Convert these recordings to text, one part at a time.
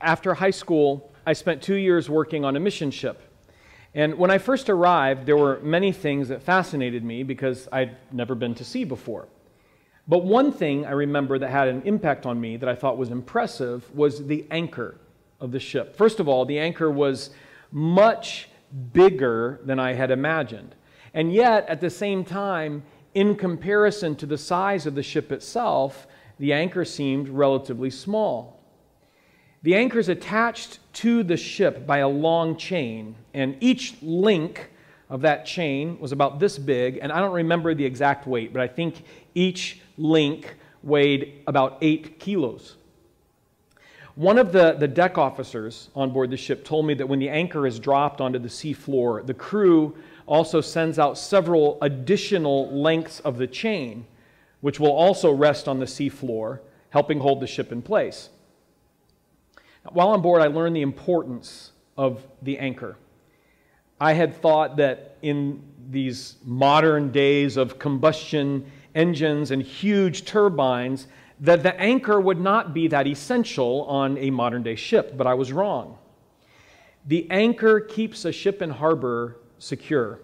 after high school, I spent two years working on a mission ship. And when I first arrived, there were many things that fascinated me because I'd never been to sea before. But one thing I remember that had an impact on me that I thought was impressive was the anchor of the ship. First of all, the anchor was much bigger than I had imagined. And yet, at the same time, in comparison to the size of the ship itself, the anchor seemed relatively small. The anchor is attached to the ship by a long chain, and each link of that chain was about this big, and I don't remember the exact weight, but I think each link weighed about eight kilos. One of the, the deck officers on board the ship told me that when the anchor is dropped onto the sea floor, the crew also sends out several additional lengths of the chain, which will also rest on the sea floor, helping hold the ship in place. While on board, I learned the importance of the anchor. I had thought that in these modern days of combustion engines and huge turbines, that the anchor would not be that essential on a modern day ship, but I was wrong. The anchor keeps a ship in harbor secure.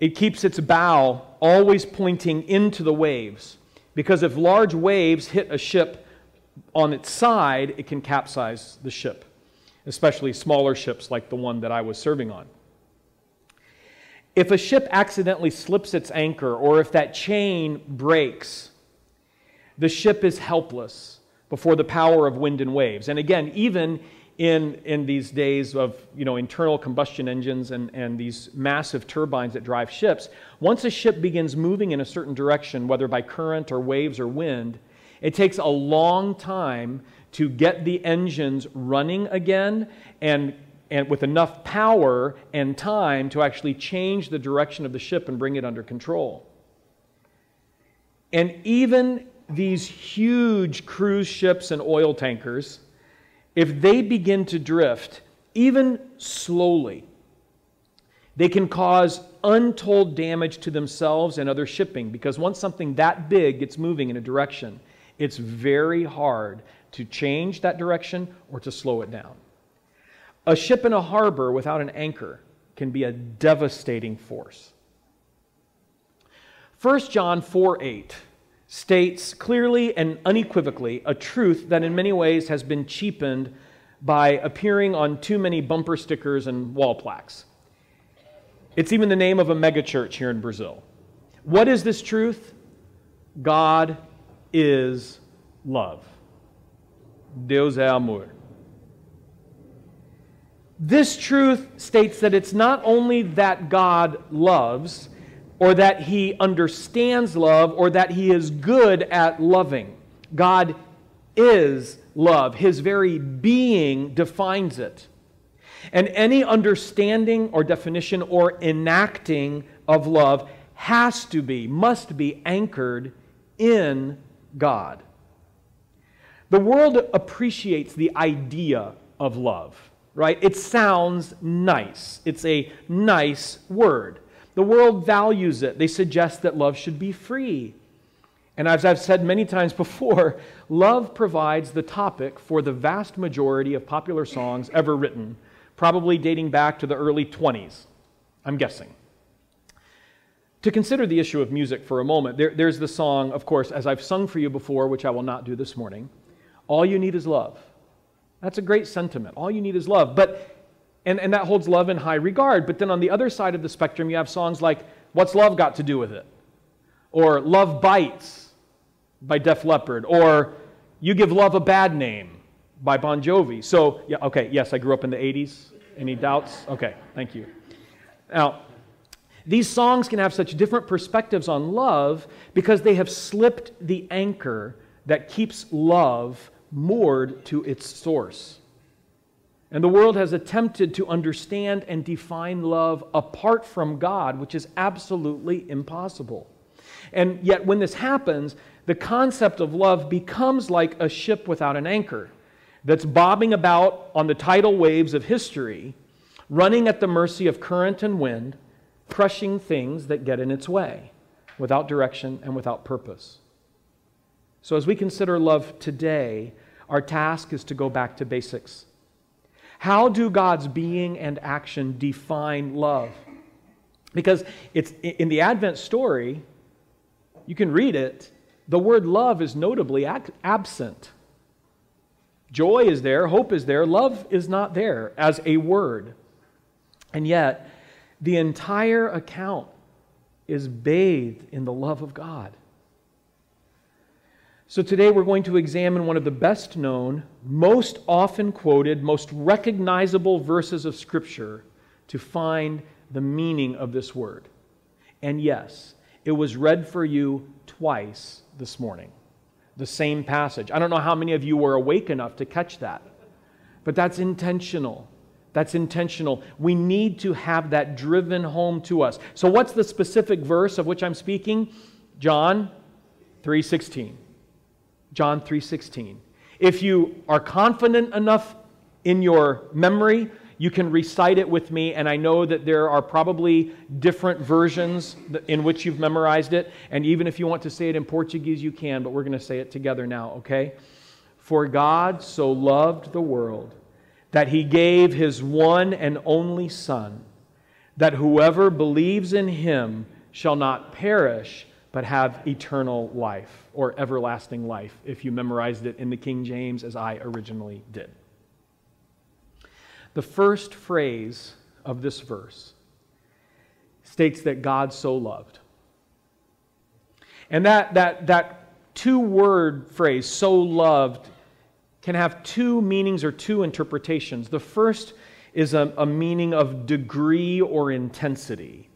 It keeps its bow always pointing into the waves, because if large waves hit a ship on its side, it can capsize the ship, especially smaller ships like the one that I was serving on. If a ship accidentally slips its anchor or if that chain breaks, the ship is helpless before the power of wind and waves. And again, even in, in these days of you know, internal combustion engines and, and these massive turbines that drive ships, once a ship begins moving in a certain direction, whether by current or waves or wind, it takes a long time to get the engines running again and and with enough power and time to actually change the direction of the ship and bring it under control. And even these huge cruise ships and oil tankers, if they begin to drift, even slowly, they can cause untold damage to themselves and other shipping because once something that big gets moving in a direction, it's very hard to change that direction or to slow it down. A ship in a harbor without an anchor can be a devastating force. 1 John 4 8 states clearly and unequivocally a truth that in many ways has been cheapened by appearing on too many bumper stickers and wall plaques. It's even the name of a megachurch here in Brazil. What is this truth? God is love. Deus é amor. This truth states that it's not only that God loves, or that he understands love, or that he is good at loving. God is love. His very being defines it. And any understanding or definition or enacting of love has to be, must be anchored in God. The world appreciates the idea of love right? It sounds nice. It's a nice word. The world values it. They suggest that love should be free. And as I've said many times before, love provides the topic for the vast majority of popular songs ever written, probably dating back to the early 20s, I'm guessing. To consider the issue of music for a moment, there, there's the song, of course, as I've sung for you before, which I will not do this morning All You Need Is Love. That's a great sentiment. All you need is love. But and, and that holds love in high regard. But then on the other side of the spectrum, you have songs like What's Love Got to Do with It? Or Love Bites by Def Leppard. Or You Give Love a Bad Name by Bon Jovi. So, yeah, okay, yes, I grew up in the 80s. Any doubts? Okay, thank you. Now, these songs can have such different perspectives on love because they have slipped the anchor that keeps love moored to its source. And the world has attempted to understand and define love apart from God, which is absolutely impossible. And yet, when this happens, the concept of love becomes like a ship without an anchor that's bobbing about on the tidal waves of history, running at the mercy of current and wind, crushing things that get in its way without direction and without purpose. So, as we consider love today, our task is to go back to basics. How do God's being and action define love? Because it's in the Advent story, you can read it, the word love is notably absent. Joy is there, hope is there, love is not there as a word. And yet, the entire account is bathed in the love of God. So today we're going to examine one of the best known, most often quoted, most recognizable verses of Scripture to find the meaning of this word. And yes, it was read for you twice this morning, the same passage. I don't know how many of you were awake enough to catch that, but that's intentional. That's intentional. We need to have that driven home to us. So what's the specific verse of which I'm speaking? John 3:16. John 3:16. If you are confident enough in your memory, you can recite it with me and I know that there are probably different versions in which you've memorized it and even if you want to say it in Portuguese you can, but we're going to say it together now, okay? For God so loved the world that he gave his one and only son that whoever believes in him shall not perish but have eternal life or everlasting life if you memorized it in the King James as I originally did. The first phrase of this verse states that God so loved. And that, that, that two word phrase, so loved, can have two meanings or two interpretations. The first is a, a meaning of degree or intensity.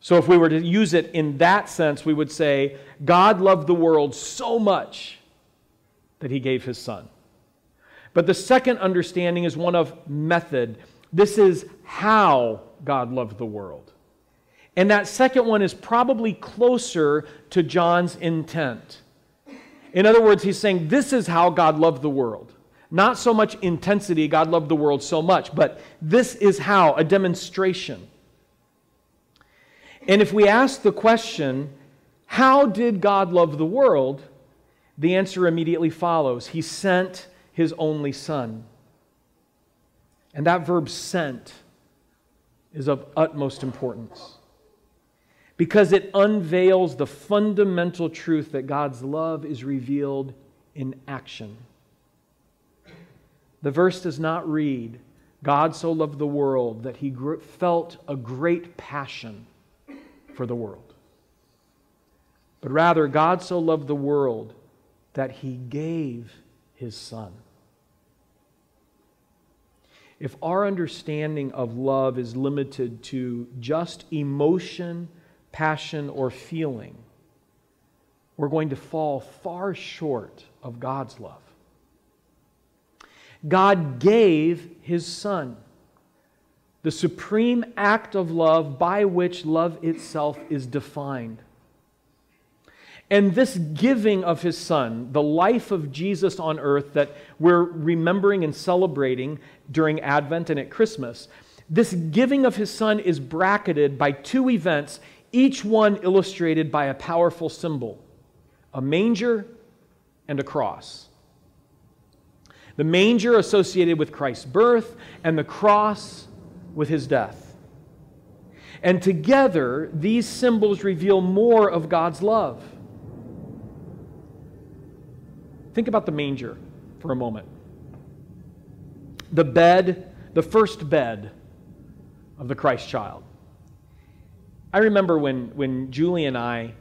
So, if we were to use it in that sense, we would say, God loved the world so much that he gave his son. But the second understanding is one of method. This is how God loved the world. And that second one is probably closer to John's intent. In other words, he's saying, This is how God loved the world. Not so much intensity, God loved the world so much, but this is how, a demonstration. And if we ask the question, how did God love the world? The answer immediately follows. He sent his only Son. And that verb sent is of utmost importance because it unveils the fundamental truth that God's love is revealed in action. The verse does not read, God so loved the world that he felt a great passion for the world. But rather, God so loved the world that he gave his son. If our understanding of love is limited to just emotion, passion, or feeling, we're going to fall far short of God's love. God gave his son the supreme act of love by which love itself is defined. And this giving of his son, the life of Jesus on earth that we're remembering and celebrating during Advent and at Christmas, this giving of his son is bracketed by two events, each one illustrated by a powerful symbol a manger and a cross. The manger associated with Christ's birth, and the cross with his death. And together, these symbols reveal more of God's love. Think about the manger for a moment. The bed, the first bed of the Christ child. I remember when, when Julie and I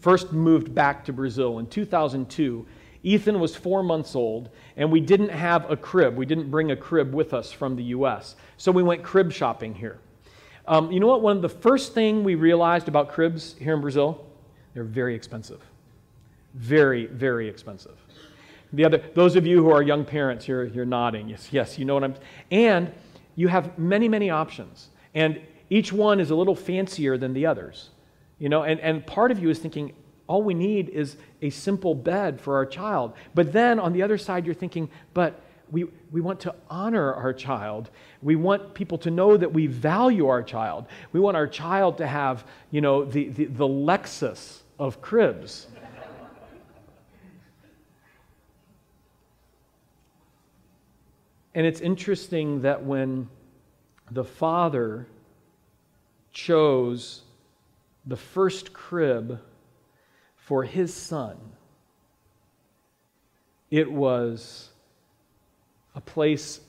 first moved back to Brazil in 2002. Ethan was four months old, and we didn't have a crib. We didn't bring a crib with us from the U.S. So we went crib shopping here. Um, you know what? One of the first thing we realized about cribs here in Brazil, they're very expensive. Very, very expensive. The other, those of you who are young parents, you're, you're nodding. Yes, yes, you know what I'm. And you have many, many options, and each one is a little fancier than the others. You know, and, and part of you is thinking, all we need is a simple bed for our child. But then on the other side, you're thinking, but we, we want to honor our child. We want people to know that we value our child. We want our child to have, you know, the, the, the Lexus of cribs. And it's interesting that when the father chose the first crib for his son, it was a place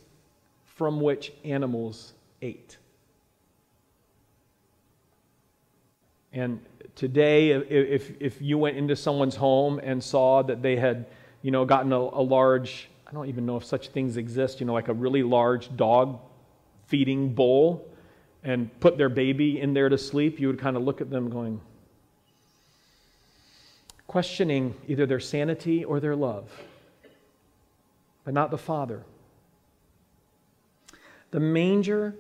from which animals ate. And today, if, if you went into someone's home and saw that they had, you know, gotten a, a large, I don't even know if such things exist, you know, like a really large dog feeding bowl and put their baby in there to sleep, you would kind of look at them going, questioning either their sanity or their love, but not the Father. The manger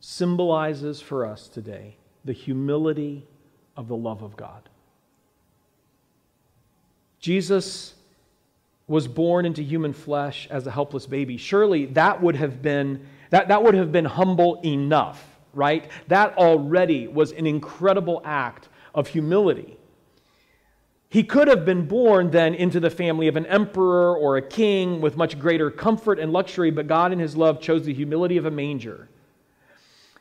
symbolizes for us today the humility of the love of God. Jesus was born into human flesh as a helpless baby. Surely that would have been that, that would have been humble enough, right? That already was an incredible act of humility. He could have been born then into the family of an emperor or a king with much greater comfort and luxury, but God in his love chose the humility of a manger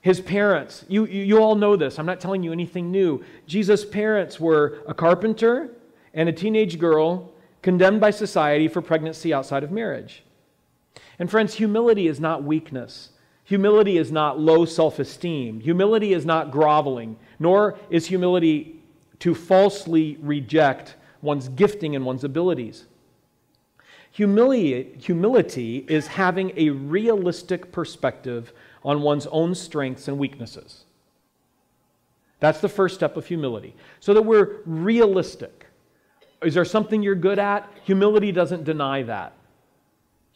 his parents, you, you, you, all know this. I'm not telling you anything new. Jesus' parents were a carpenter and a teenage girl condemned by society for pregnancy outside of marriage. And friends, humility is not weakness. Humility is not low self esteem. Humility is not groveling, nor is humility to falsely reject one's gifting and one's abilities. Humility, humility is having a realistic perspective on one's own strengths and weaknesses. That's the first step of humility. So that we're realistic. Is there something you're good at? Humility doesn't deny that.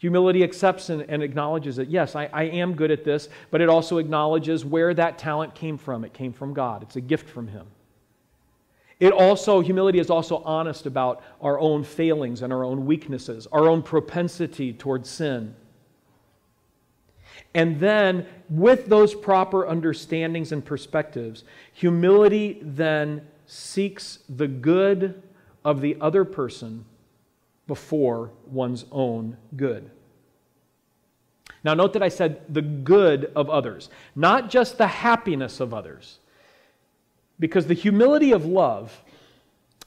Humility accepts and, and acknowledges that, yes, I, I am good at this, but it also acknowledges where that talent came from. It came from God, it's a gift from Him. It also, humility is also honest about our own failings and our own weaknesses, our own propensity towards sin. And then, with those proper understandings and perspectives, humility then seeks the good of the other person before one's own good. Now, note that I said the good of others, not just the happiness of others. Because the humility of love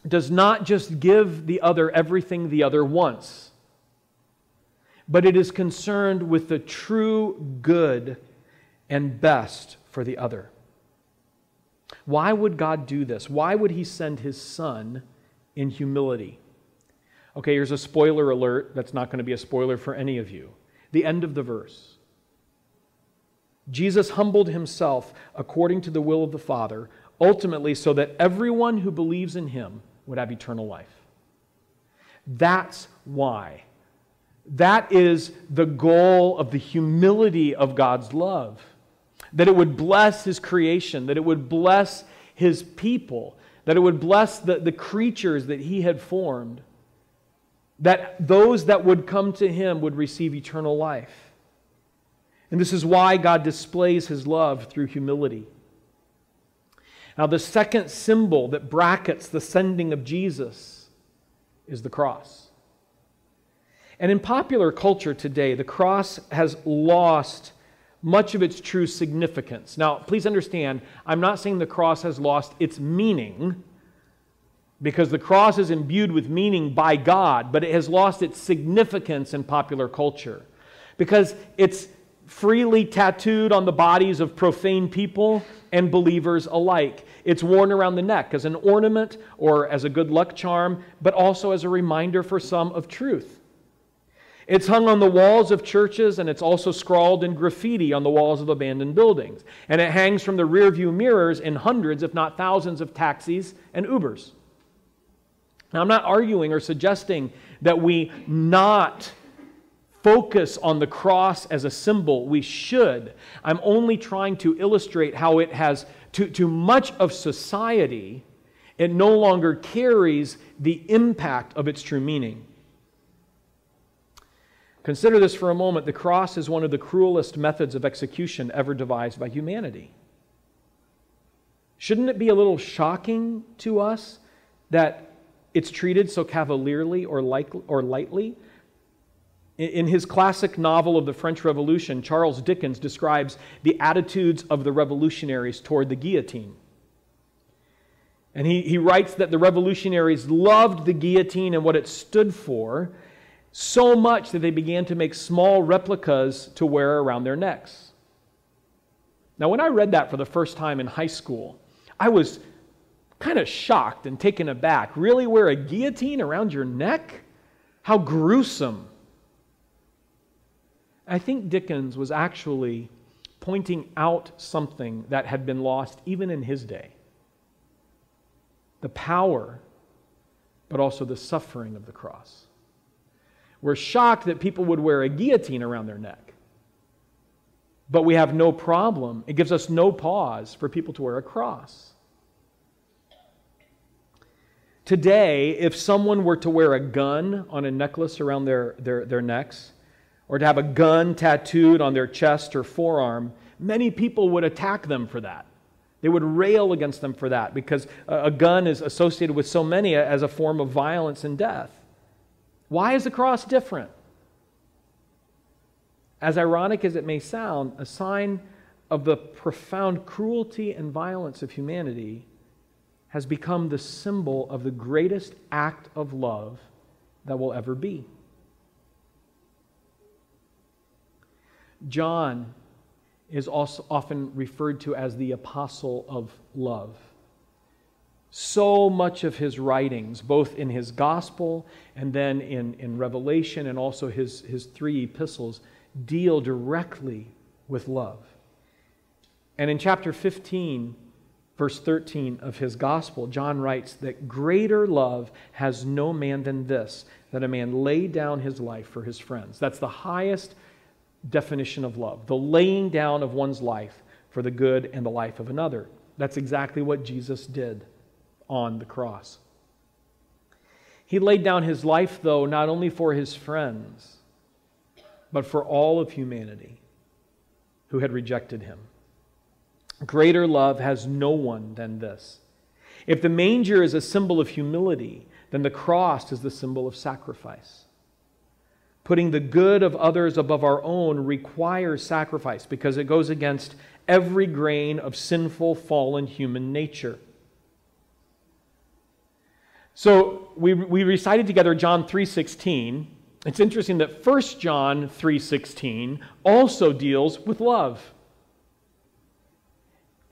does not just give the other everything the other wants but it is concerned with the true good and best for the other. Why would God do this? Why would He send His Son in humility? Okay, here's a spoiler alert that's not going to be a spoiler for any of you. The end of the verse. Jesus humbled himself according to the will of the Father, ultimately, so that everyone who believes in him would have eternal life. That's why that is the goal of the humility of God's love. That it would bless His creation, that it would bless His people, that it would bless the, the creatures that He had formed, that those that would come to Him would receive eternal life. And this is why God displays His love through humility. Now, the second symbol that brackets the sending of Jesus is the cross. And in popular culture today, the cross has lost much of its true significance. Now, please understand, I'm not saying the cross has lost its meaning, because the cross is imbued with meaning by God, but it has lost its significance in popular culture. Because it's freely tattooed on the bodies of profane people and believers alike. It's worn around the neck as an ornament or as a good luck charm, but also as a reminder for some of truth. It's hung on the walls of churches and it's also scrawled in graffiti on the walls of abandoned buildings. And it hangs from the rearview mirrors in hundreds, if not thousands, of taxis and Ubers. Now, I'm not arguing or suggesting that we not focus on the cross as a symbol. We should. I'm only trying to illustrate how it has, to, to much of society, it no longer carries the impact of its true meaning. Consider this for a moment. The cross is one of the cruelest methods of execution ever devised by humanity. Shouldn't it be a little shocking to us that it's treated so cavalierly or, like, or lightly? In his classic novel of the French Revolution, Charles Dickens describes the attitudes of the revolutionaries toward the guillotine. And he, he writes that the revolutionaries loved the guillotine and what it stood for so much that they began to make small replicas to wear around their necks. Now, when I read that for the first time in high school, I was kind of shocked and taken aback. Really wear a guillotine around your neck? How gruesome. I think Dickens was actually pointing out something that had been lost even in his day the power, but also the suffering of the cross. We're shocked that people would wear a guillotine around their neck. But we have no problem. It gives us no pause for people to wear a cross. Today, if someone were to wear a gun on a necklace around their, their, their necks, or to have a gun tattooed on their chest or forearm, many people would attack them for that. They would rail against them for that because a gun is associated with so many as a form of violence and death. Why is the cross different? As ironic as it may sound, a sign of the profound cruelty and violence of humanity has become the symbol of the greatest act of love that will ever be. John is also often referred to as the apostle of love. So much of his writings, both in his gospel and then in, in Revelation and also his, his three epistles, deal directly with love. And in chapter 15, verse 13 of his gospel, John writes that greater love has no man than this, that a man lay down his life for his friends. That's the highest definition of love the laying down of one's life for the good and the life of another. That's exactly what Jesus did on the cross. He laid down his life, though, not only for his friends, but for all of humanity who had rejected him. Greater love has no one than this. If the manger is a symbol of humility, then the cross is the symbol of sacrifice. Putting the good of others above our own requires sacrifice because it goes against every grain of sinful, fallen human nature. So we, we recited together John 3.16. It's interesting that 1 John 3.16 also deals with love.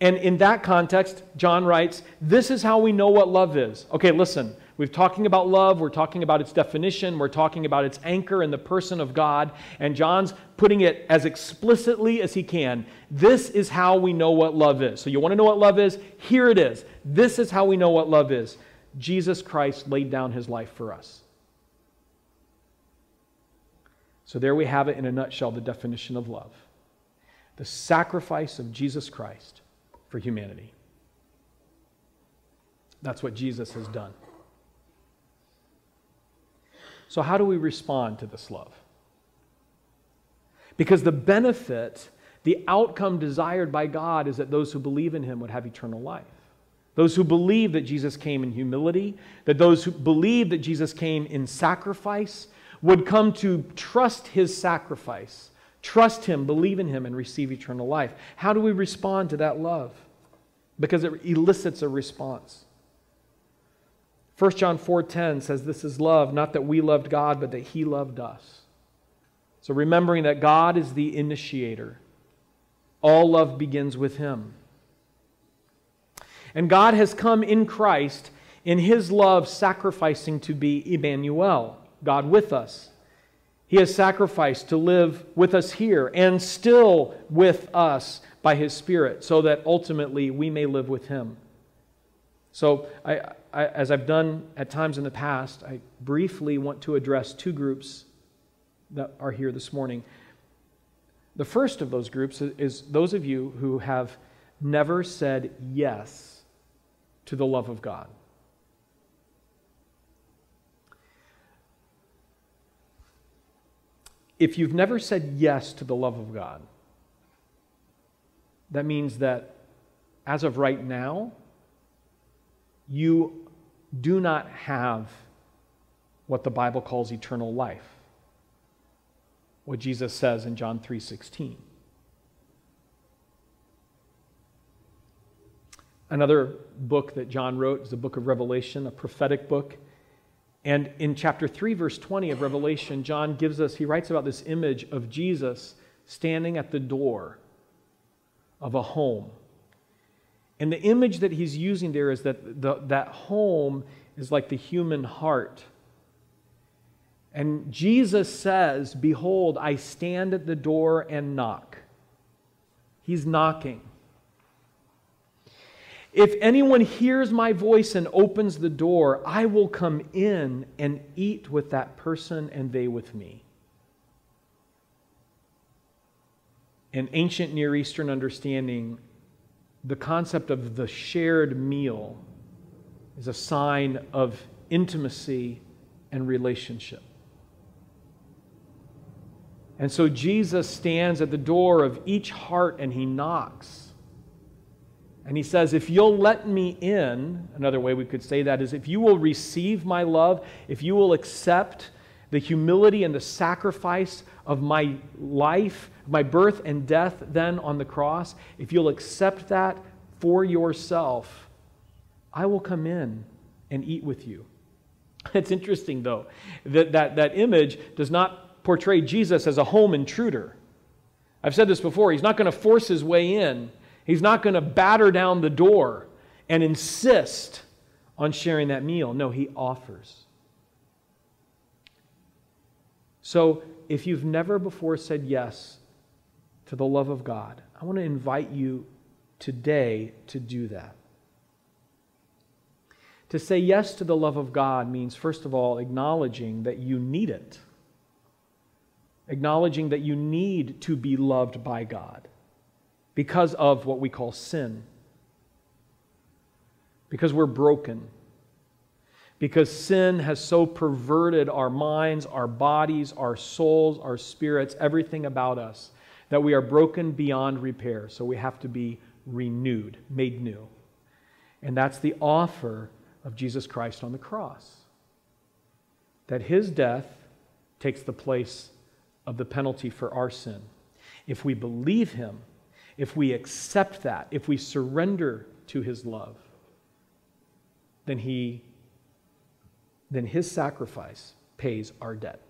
And in that context, John writes, This is how we know what love is. Okay, listen. We're talking about love, we're talking about its definition, we're talking about its anchor in the person of God, and John's putting it as explicitly as he can. This is how we know what love is. So, you want to know what love is? Here it is. This is how we know what love is. Jesus Christ laid down his life for us. So, there we have it in a nutshell the definition of love the sacrifice of Jesus Christ for humanity. That's what Jesus has done. So, how do we respond to this love? Because the benefit, the outcome desired by God is that those who believe in Him would have eternal life. Those who believe that Jesus came in humility, that those who believe that Jesus came in sacrifice, would come to trust His sacrifice, trust Him, believe in Him, and receive eternal life. How do we respond to that love? Because it elicits a response. 1 John 4:10 says this is love, not that we loved God, but that he loved us. So remembering that God is the initiator. All love begins with him. And God has come in Christ in his love sacrificing to be Emmanuel, God with us. He has sacrificed to live with us here and still with us by his Spirit so that ultimately we may live with him. So I, I, as I've done at times in the past, I briefly want to address two groups that are here this morning. The first of those groups is those of you who have never said yes to the love of God. If you've never said yes to the love of God, that means that as of right now, you do not have what the Bible calls eternal life. what Jesus says in John 3:16. Another book that John wrote is the book of Revelation, a prophetic book. And in chapter 3, verse 20 of Revelation, John gives us, he writes about this image of Jesus standing at the door of a home. And the image that he's using there is that the, that home is like the human heart. And Jesus says, Behold, I stand at the door and knock. He's knocking. If anyone hears my voice and opens the door, I will come in and eat with that person and they with me. In ancient Near Eastern understanding, the concept of the shared meal is a sign of intimacy and relationship. And so Jesus stands at the door of each heart and he knocks. And he says, If you'll let me in, another way we could say that is, if you will receive my love, if you will accept the humility and the sacrifice of my life, my birth and death then on the cross, if you'll accept that for yourself, I will come in and eat with you. It's interesting, though, that that, that image does not portray Jesus as a home intruder. I've said this before, he's not going to force his way in. He's not going to batter down the door and insist on sharing that meal. No, he offers. So, if you've never before said yes to the love of God, I want to invite you today to do that. To say yes to the love of God means, first of all, acknowledging that you need it, acknowledging that you need to be loved by God because of what we call sin. Because we're broken. Because sin has so perverted our minds, our bodies, our souls, our spirits, everything about us, that we are broken beyond repair. So we have to be renewed, made new. And that's the offer of Jesus Christ on the cross. That his death takes the place of the penalty for our sin. If we believe him, if we accept that, if we surrender to his love, then he then his sacrifice pays our debt.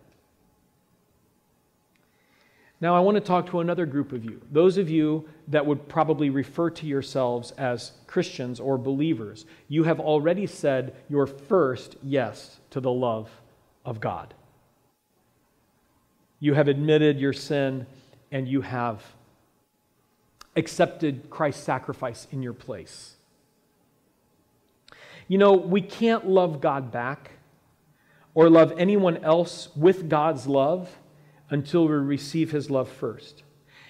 Now, I want to talk to another group of you, those of you that would probably refer to yourselves as Christians or believers. You have already said your first yes to the love of God. You have admitted your sin and you have accepted Christ's sacrifice in your place. You know, we can't love God back or love anyone else with God's love until we receive his love first.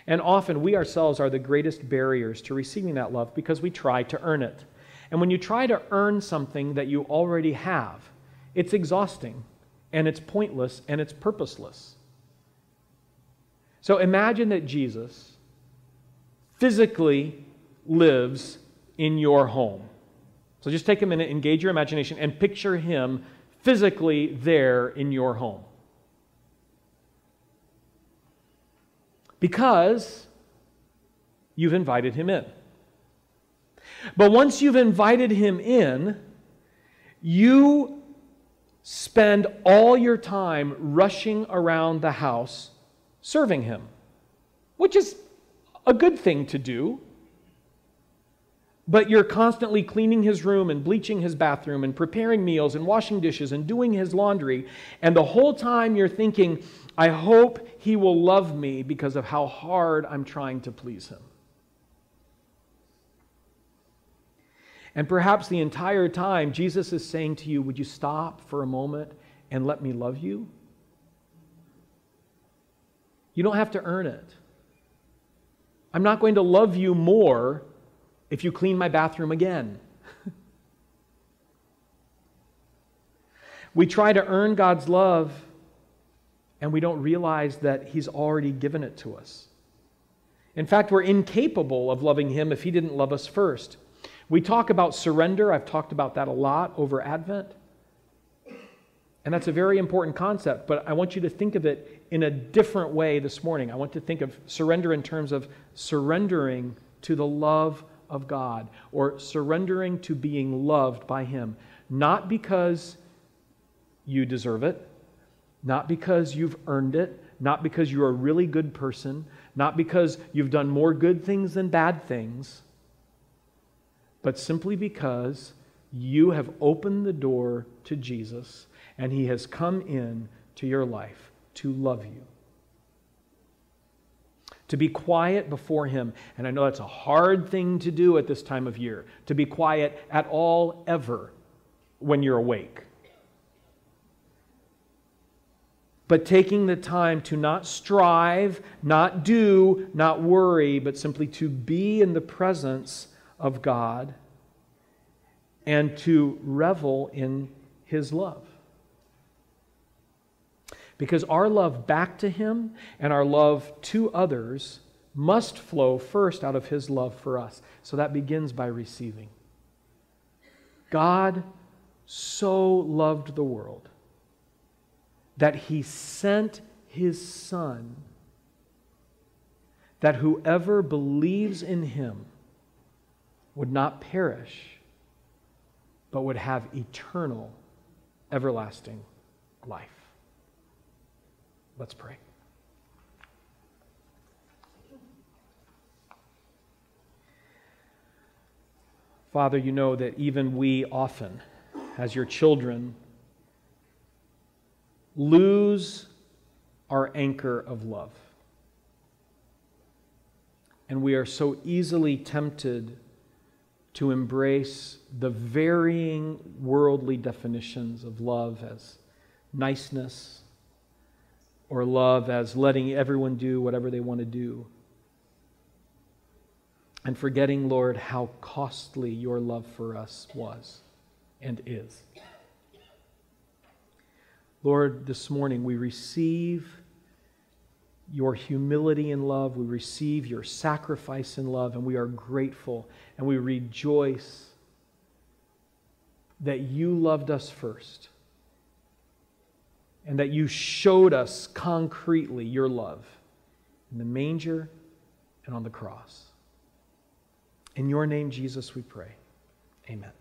And often we ourselves are the greatest barriers to receiving that love because we try to earn it. And when you try to earn something that you already have, it's exhausting and it's pointless and it's purposeless. So imagine that Jesus physically lives in your home. So just take a minute, engage your imagination, and picture him physically there in your home. Because you've invited him in. But once you've invited him in, you spend all your time rushing around the house serving him, which is a good thing to do. But you're constantly cleaning his room and bleaching his bathroom and preparing meals and washing dishes and doing his laundry. And the whole time you're thinking, I hope he will love me because of how hard I'm trying to please him. And perhaps the entire time, Jesus is saying to you, Would you stop for a moment and let me love you? You don't have to earn it. I'm not going to love you more if you clean my bathroom again. we try to earn God's love and we don't realize that He's already given it to us. In fact, we're incapable of loving Him if He didn't love us first. We talk about surrender. I've talked about that a lot over Advent. And that's a very important concept, but I want you to think of it in a different way this morning. I want to think of surrender in terms of surrendering to the love of God or surrendering to being loved by Him. Not because you deserve it, not because you've earned it, not because you're a really good person, not because you've done more good things than bad things, but simply because you have opened the door to Jesus and he has come in to your life to love you. To be quiet before him. And I know that's a hard thing to do at this time of year, to be quiet at all, ever, when you're awake. But taking the time to not strive, not do, not worry, but simply to be in the presence of God and to revel in his love. Because our love back to Him and our love to others must flow first out of His love for us. So that begins by receiving. God so loved the world that He sent His Son, that whoever believes in Him would not perish, but would have eternal, everlasting life. Let's pray. Father, you know that even we often, as your children, lose our anchor of love. And we are so easily tempted to embrace the varying worldly definitions of love as niceness, or love as letting everyone do whatever they want to do. And forgetting, Lord, how costly your love for us was and is. Lord, this morning we receive your humility in love, we receive your sacrifice in love, and we are grateful and we rejoice that you loved us first and that you showed us concretely your love in the manger and on the cross. In your name, Jesus, we pray. Amen.